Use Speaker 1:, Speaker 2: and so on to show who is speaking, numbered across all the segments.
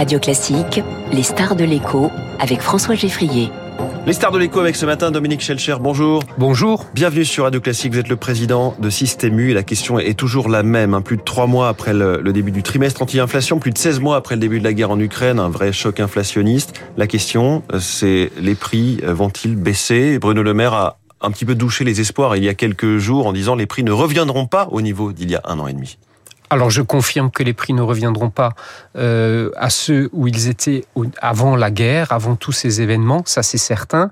Speaker 1: Radio Classique, les stars de l'écho avec François Geffrier.
Speaker 2: Les stars de l'écho avec ce matin Dominique Schelcher, bonjour.
Speaker 3: Bonjour.
Speaker 2: Bienvenue sur Radio Classique, vous êtes le président de Système U et la question est toujours la même. Hein. Plus de trois mois après le, début du trimestre anti-inflation, plus de 16 mois après le début de la guerre en Ukraine, un vrai choc inflationniste. La question, euh, c'est les prix euh, vont-ils baisser? Bruno Le Maire a un petit peu douché les espoirs il y a quelques jours en disant les prix ne reviendront pas au niveau d'il y a un an et demi.
Speaker 3: Alors je confirme que les prix ne reviendront pas euh, à ceux où ils étaient avant la guerre, avant tous ces événements, ça c'est certain.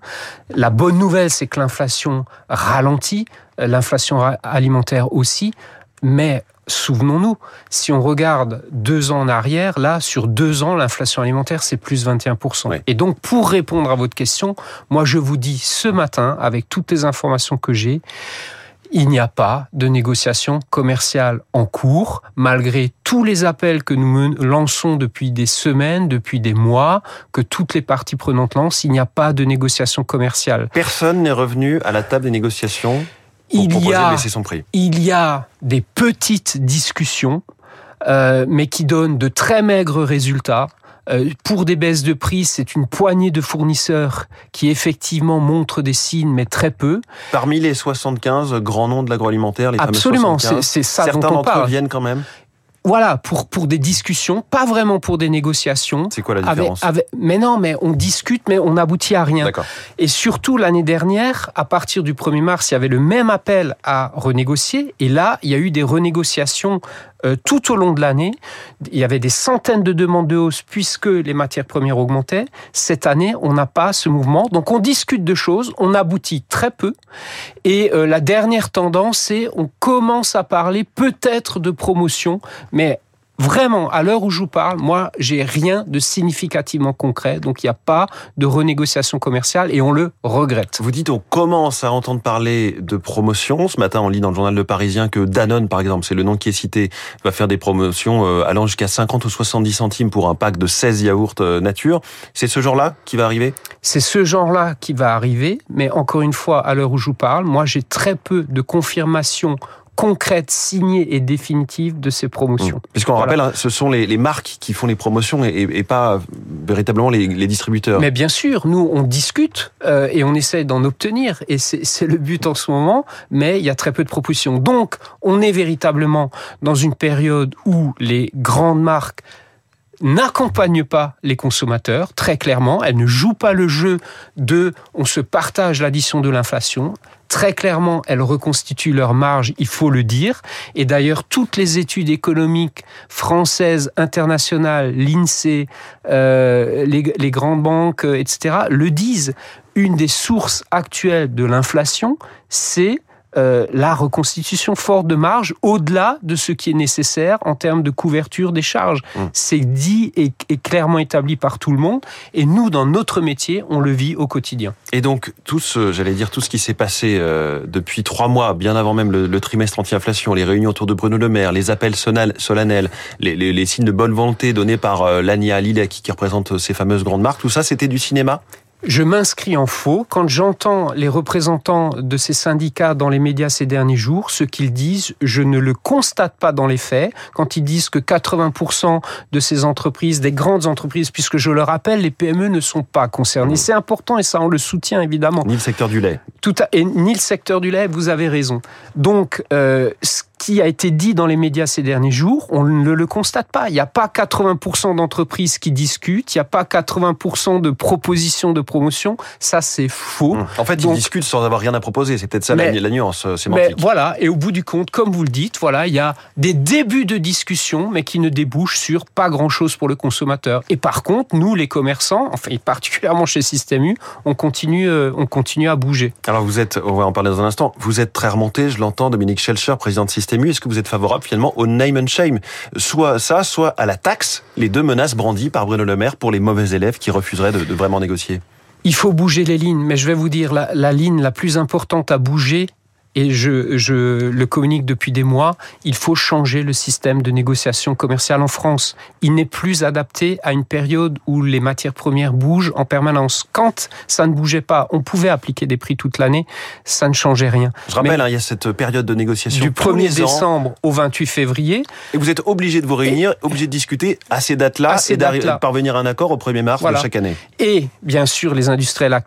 Speaker 3: La bonne nouvelle, c'est que l'inflation ralentit, l'inflation alimentaire aussi, mais souvenons-nous, si on regarde deux ans en arrière, là, sur deux ans, l'inflation alimentaire, c'est plus 21%. Et donc, pour répondre à votre question, moi, je vous dis ce matin, avec toutes les informations que j'ai, il n'y a pas de négociation commerciale en cours, malgré tous les appels que nous lançons depuis des semaines, depuis des mois, que toutes les parties prenantes lancent, il n'y a pas de négociation commerciale.
Speaker 2: Personne n'est revenu à la table des négociations pour il proposer y a, de baisser son prix.
Speaker 3: Il y a des petites discussions, euh, mais qui donnent de très maigres résultats. Euh, pour des baisses de prix, c'est une poignée de fournisseurs qui effectivement montrent des signes, mais très peu.
Speaker 2: Parmi les 75 grands noms de l'agroalimentaire, les
Speaker 3: Absolument, c'est ça
Speaker 2: Certains
Speaker 3: dont on parle.
Speaker 2: viennent quand même
Speaker 3: voilà, pour, pour des discussions, pas vraiment pour des négociations.
Speaker 2: C'est quoi la différence
Speaker 3: Mais non, mais on discute, mais on n'aboutit à rien. Et surtout, l'année dernière, à partir du 1er mars, il y avait le même appel à renégocier. Et là, il y a eu des renégociations euh, tout au long de l'année. Il y avait des centaines de demandes de hausse puisque les matières premières augmentaient. Cette année, on n'a pas ce mouvement. Donc on discute de choses, on aboutit très peu. Et euh, la dernière tendance, c'est on commence à parler peut-être de promotion, mais Vraiment, à l'heure où je vous parle, moi, j'ai rien de significativement concret, donc il n'y a pas de renégociation commerciale et on le regrette.
Speaker 2: Vous dites on commence à entendre parler de promotion. Ce matin, on lit dans le journal Le Parisien que Danone, par exemple, c'est le nom qui est cité, va faire des promotions euh, allant jusqu'à 50 ou 70 centimes pour un pack de 16 yaourts euh, nature. C'est ce genre-là qui va arriver?
Speaker 3: C'est ce genre-là qui va arriver, mais encore une fois, à l'heure où je vous parle, moi, j'ai très peu de confirmation concrète, signée et définitive de ces promotions. Mmh.
Speaker 2: Puisqu'on rappelle, hein, ce sont les, marques qui font les promotions et, pas véritablement les, distributeurs.
Speaker 3: Mais bien sûr, nous, on discute euh, et on essaie d'en obtenir. Et c'est le but en ce moment, mais il y a très peu de propositions. Donc, on est véritablement dans une période où les grandes marques n'accompagnent pas les consommateurs, très clairement. Elles ne jouent pas le jeu de on se partage l'addition de l'inflation. Très clairement, elles reconstituent leur marge, il faut le dire. Et d'ailleurs, toutes les études économiques françaises, internationales, l'INSEE, euh, les, les grandes banques, etc., le disent. Une des sources actuelles de l'inflation, c'est euh, la reconstitution forte de marge au-delà de ce qui est nécessaire en termes de couverture des charges. Mmh. C'est dit et, clairement établi par tout le monde. Et nous, dans notre métier, on le vit au quotidien.
Speaker 2: Et donc, tout ce, j'allais dire, tout ce qui s'est passé euh, depuis trois mois, bien avant même le, trimestre anti-inflation, les réunions autour de Bruno Le Maire, les appels solennels, les, signes de bonne volonté donnés par euh, Lania Lilek, qui représente ces fameuses grandes marques, tout ça, c'était du cinéma?
Speaker 3: Je m'inscris en faux quand j'entends les représentants de ces syndicats dans les médias ces derniers jours, ce qu'ils disent, je ne le constate pas dans les faits. Quand ils disent que 80% de ces entreprises, des grandes entreprises, puisque je le rappelle, les PME ne sont pas concernées. C'est important et ça on le soutient évidemment.
Speaker 2: Ni le secteur du lait.
Speaker 3: Tout à, et ni le secteur du lait, vous avez raison. Donc, euh, qui a été dit dans les médias ces derniers jours, on ne le constate pas. Il n'y a pas 80% d'entreprises qui discutent, il n'y a pas 80% de propositions de promotion. Ça, c'est faux. Hum.
Speaker 2: En fait, ils discutent sans avoir rien à proposer. C'est peut-être ça la, nuance euh,
Speaker 3: sémantique. Mais voilà. Et au bout du compte, comme vous le dites, voilà, il y a des débuts de discussion, mais qui ne débouchent sur pas grand-chose pour le consommateur. Et par contre, nous, les commerçants, enfin, particulièrement chez Système U, on continue, euh, on continue à bouger.
Speaker 2: Alors, vous êtes, on va en parler dans un instant, vous êtes très remonté, je l'entends, Dominique Schelcher, président de Système est-ce que vous êtes favorable finalement au name and shame? Soit ça, soit à la taxe, les deux menaces brandies par Bruno Le Maire pour les mauvais élèves qui refuseraient de, vraiment négocier.
Speaker 3: Il faut bouger les lignes, mais je vais vous dire, la, la ligne la plus importante à bouger, et je, je le communique depuis des mois, il faut changer le système de négociation commerciale en France. Il n'est plus adapté à une période où les matières premières bougent en permanence. Quand ça ne bougeait pas, on pouvait appliquer des prix toute l'année, ça ne changeait rien.
Speaker 2: Je rappelle, hein, il y a cette période de négociation
Speaker 3: du 1er décembre au 28 février.
Speaker 2: Et vous êtes obligé de vous réunir, obligé de discuter à ces dates-là et de parvenir à un accord au 1er mars de chaque année.
Speaker 3: Et bien sûr, les industriels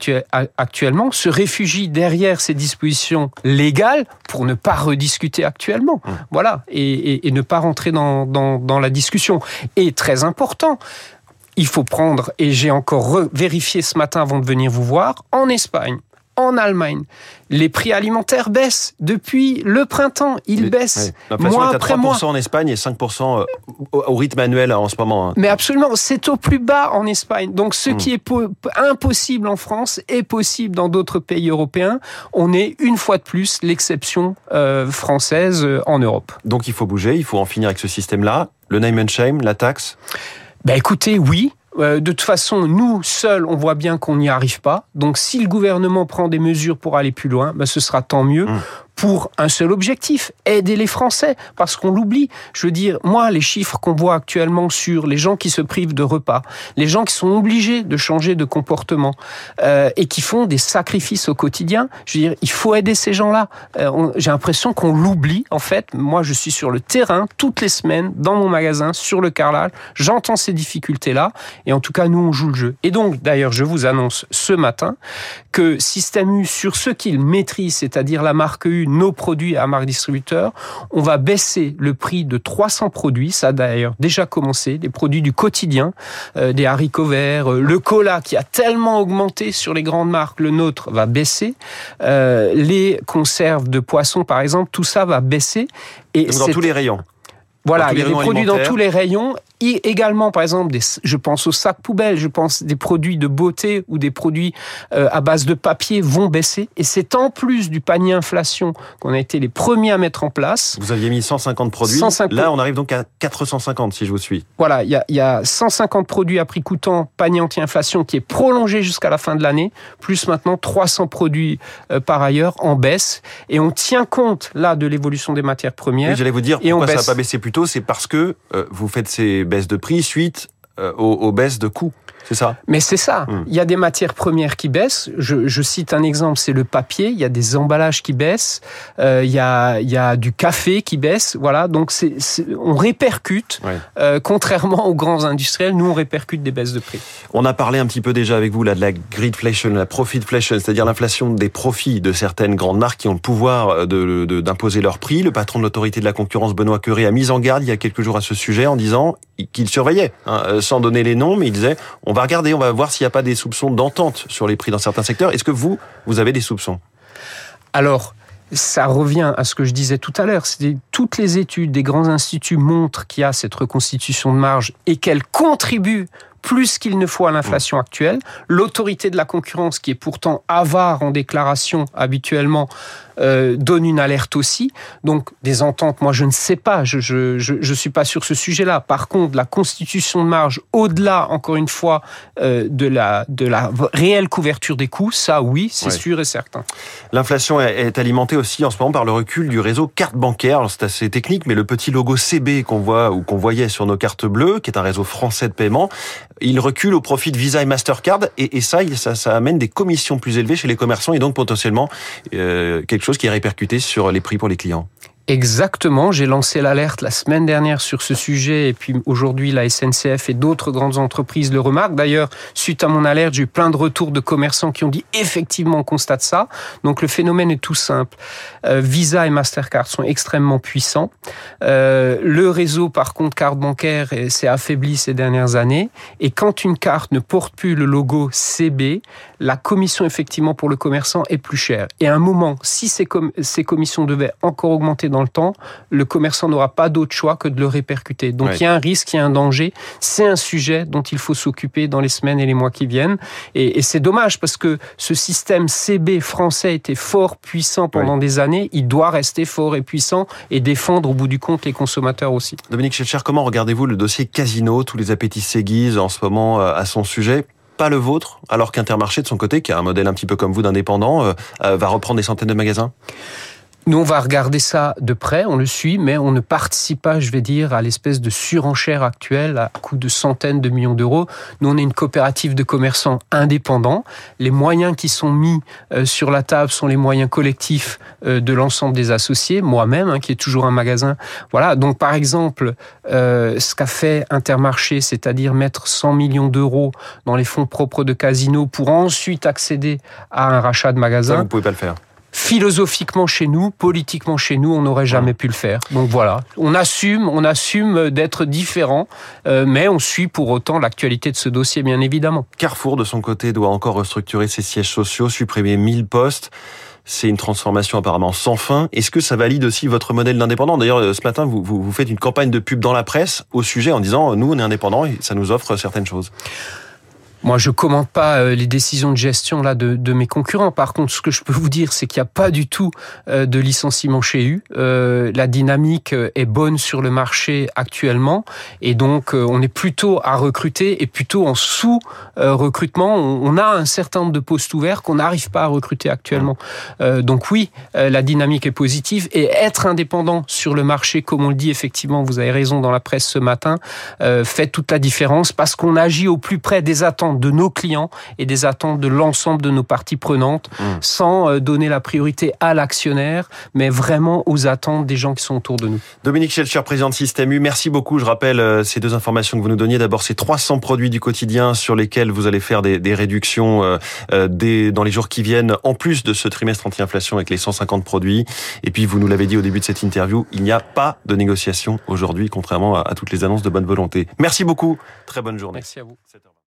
Speaker 3: actuellement se réfugient derrière ces dispositions légales pour ne pas rediscuter actuellement. Hum. Voilà, et, ne pas rentrer dans, dans la discussion. Et très important, il faut prendre, et j'ai encore vérifié ce matin avant de venir vous voir, en Espagne, en Allemagne. Les prix alimentaires baissent depuis le printemps. Ils baissent mois est à après 3%
Speaker 2: en Espagne et 5% euh, au rythme annuel en ce moment. Hein.
Speaker 3: Mais absolument, c'est au plus bas en Espagne. Donc ce hmm. qui est impossible en France est possible dans d'autres pays européens. On est une fois de plus l'exception euh, française euh, en Europe.
Speaker 2: Donc il faut bouger, il faut en finir avec ce système-là. Le name and shame, la taxe?
Speaker 3: Ben écoutez, oui, euh, de toute façon, nous, seuls, on voit bien qu'on n'y arrive pas. Donc, si le gouvernement prend des mesures pour aller plus loin, ben, ce sera tant mieux. Mmh pour un seul objectif, aider les Français, parce qu'on l'oublie. Je veux dire, moi, les chiffres qu'on voit actuellement sur les gens qui se privent de repas, les gens qui sont obligés de changer de comportement euh, et qui font des sacrifices au quotidien, je veux dire, il faut aider ces gens-là. Euh, J'ai l'impression qu'on l'oublie, en fait. Moi, je suis sur le terrain toutes les semaines, dans mon magasin, sur le carrelage, j'entends ces difficultés-là, et en tout cas, nous, on joue le jeu. Et donc, d'ailleurs, je vous annonce ce matin que Système U, sur ce qu'il maîtrise, c'est-à-dire la marque U, nos produits à marque distributeur. On va baisser le prix de 300 produits. Ça a d'ailleurs déjà commencé. Les produits du quotidien, euh, des haricots verts, euh, le cola qui a tellement augmenté sur les grandes marques, le nôtre va baisser. Euh, les conserves de poissons, par exemple, tout ça va baisser.
Speaker 2: Et dans tous les rayons.
Speaker 3: Voilà, il y a des produits dans tous les rayons également, par exemple, des, je pense aux sacs poubelles, je pense des produits de beauté ou des produits euh, à base de papier vont baisser. Et c'est en plus du panier inflation qu'on a été les premiers à mettre en place.
Speaker 2: Vous aviez mis 150 produits. 150... Là, on arrive donc à 450, si je vous suis.
Speaker 3: Voilà, il y a, y a 150 produits à prix coûtant, panier anti-inflation, qui est prolongé jusqu'à la fin de l'année, plus maintenant 300 produits euh, par ailleurs en baisse. Et on tient compte, là, de l'évolution des matières premières.
Speaker 2: J'allais vous dire, pourquoi ça n'a pas baissé plus tôt, c'est parce que euh, vous faites ces baisse de prix suite euh, aux, baisses de coûts. C'est ça.
Speaker 3: Mais c'est ça. Hmm. Il y a des matières premières qui baissent. Je, cite un exemple, c'est le papier. Il y a des emballages qui baissent. Euh, il, y a, il y a du café qui baisse. Voilà. Donc c'est, on répercute. Euh, contrairement aux grands industriels, nous on répercute des baisses de prix.
Speaker 2: On a parlé un petit peu déjà avec vous là de la greedflation, la profitflation, c'est-à-dire l'inflation des profits de certaines grandes marques qui ont le pouvoir de, d'imposer leurs prix. Le patron de l'autorité de la concurrence, Benoît Curé, a mis en garde il y a quelques jours à ce sujet en disant qu'il surveillait, hein, euh, sans donner les noms, mais il disait on va regarder, on va voir s'il n'y a pas des soupçons d'entente sur les prix dans certains secteurs. Est-ce que vous, vous avez des soupçons?
Speaker 3: Alors, ça revient à ce que je disais tout à l'heure. Toutes les études des grands instituts montrent qu'il y a cette reconstitution de marge et qu'elle contribue plus qu'il ne faut à l'inflation actuelle. L'autorité de la concurrence, qui est pourtant avare en déclaration habituellement, euh, donne une alerte aussi. Donc des ententes, moi je ne sais pas, je je, je, suis pas sur ce sujet-là. Par contre, la constitution de marge, au-delà, encore une fois, euh, de la de la réelle couverture des coûts, ça oui, c'est sûr et certain.
Speaker 2: L'inflation est alimentée aussi en ce moment par le recul du réseau carte bancaire. C'est assez technique, mais le petit logo CB qu'on voit ou qu'on voyait sur nos cartes bleues, qui est un réseau français de paiement, il recule au profit de Visa et Mastercard, et, et ça, ça, amène des commissions plus élevées chez les commerçants et donc potentiellement euh, quelque chose qui est répercuté sur les prix pour les clients.
Speaker 3: Exactement, j'ai lancé l'alerte la semaine dernière sur ce sujet et puis aujourd'hui la SNCF et d'autres grandes entreprises le remarquent. D'ailleurs, suite à mon alerte, j'ai eu plein de retours de commerçants qui ont dit effectivement on constate ça. Donc le phénomène est tout simple. Euh, Visa et Mastercard sont extrêmement puissants. Euh, le réseau par contre carte bancaire s'est affaibli ces dernières années et quand une carte ne porte plus le logo CB, la commission effectivement pour le commerçant est plus chère. Et à un moment, si ces commissions devaient encore augmenter dans le temps, le commerçant n'aura pas d'autre choix que de le répercuter. Donc il y a un risque, il y a un danger. C'est un sujet dont il faut s'occuper dans les semaines et les mois qui viennent. Et, c'est dommage parce que ce système CB français était fort puissant pendant des années. Il doit rester fort et puissant et défendre au bout du compte les consommateurs aussi.
Speaker 2: Dominique Schelcher, comment regardez-vous le dossier Casino Tous les appétits s'aiguisent en ce moment euh, à son sujet? Pas le vôtre, alors qu'Intermarché, de son côté, qui a un modèle un petit peu comme vous d'indépendant, euh, euh, va reprendre des centaines de magasins?
Speaker 3: Nous, on va regarder ça de près, on le suit, mais on ne participe pas, je vais dire, à l'espèce de surenchère actuelle à coût de centaines de millions d'euros. Nous, on est une coopérative de commerçants indépendants. Les moyens qui sont mis euh, sur la table sont les moyens collectifs euh, de l'ensemble des associés, moi-même, hein, qui est toujours un magasin. Voilà. Donc, par exemple, euh, ce qu'a fait Intermarché, c'est-à-dire mettre 100 millions d'euros dans les fonds propres de Casino pour ensuite accéder à un rachat de magasin.
Speaker 2: Ça, vous pouvez pas le faire
Speaker 3: philosophiquement chez nous, politiquement chez nous, on n'aurait jamais pu le faire. Donc voilà, on assume, on assume d'être différent, euh, mais on suit pour autant l'actualité de ce dossier, bien évidemment.
Speaker 2: Carrefour, de son côté, doit encore restructurer ses sièges sociaux, supprimer 1000 postes. C'est une transformation apparemment sans fin. Est-ce que ça valide aussi votre modèle d'indépendant? D'ailleurs, euh, ce matin, vous, vous, vous faites une campagne de pub dans la presse au sujet en disant, nous, on est indépendant et ça nous offre certaines choses.
Speaker 3: Moi, je commente pas euh, les décisions de gestion là de, de, mes concurrents. Par contre, ce que je peux vous dire, c'est qu'il n'y a pas du tout euh, de licenciement chez eux. Euh, la dynamique est bonne sur le marché actuellement, et donc on est plutôt à recruter et plutôt en sous-recrutement. On a un certain nombre de postes ouverts qu'on n'arrive pas à recruter actuellement. donc oui, la dynamique est positive et être indépendant sur le marché, comme on le dit effectivement, vous avez raison dans la presse ce matin, fait toute la différence parce qu'on agit au plus près des attentes de nos clients et des attentes de l'ensemble de nos parties prenantes, mmh. sans euh, donner la priorité à l'actionnaire, mais vraiment aux attentes des gens qui sont autour de nous.
Speaker 2: Dominique Schelcher, président de Système U, merci beaucoup. Je rappelle euh, ces deux informations que vous nous donniez. D'abord, ces 300 produits du quotidien sur lesquels vous allez faire des, des réductions euh, des, dans les jours qui viennent, en plus de ce trimestre anti-inflation avec les 150 produits. Et puis, vous nous l'avez dit au début de cette interview, il n'y a pas de négociation aujourd'hui, contrairement à, à toutes les annonces de bonne volonté. Merci beaucoup. Très bonne journée.
Speaker 3: Merci à vous.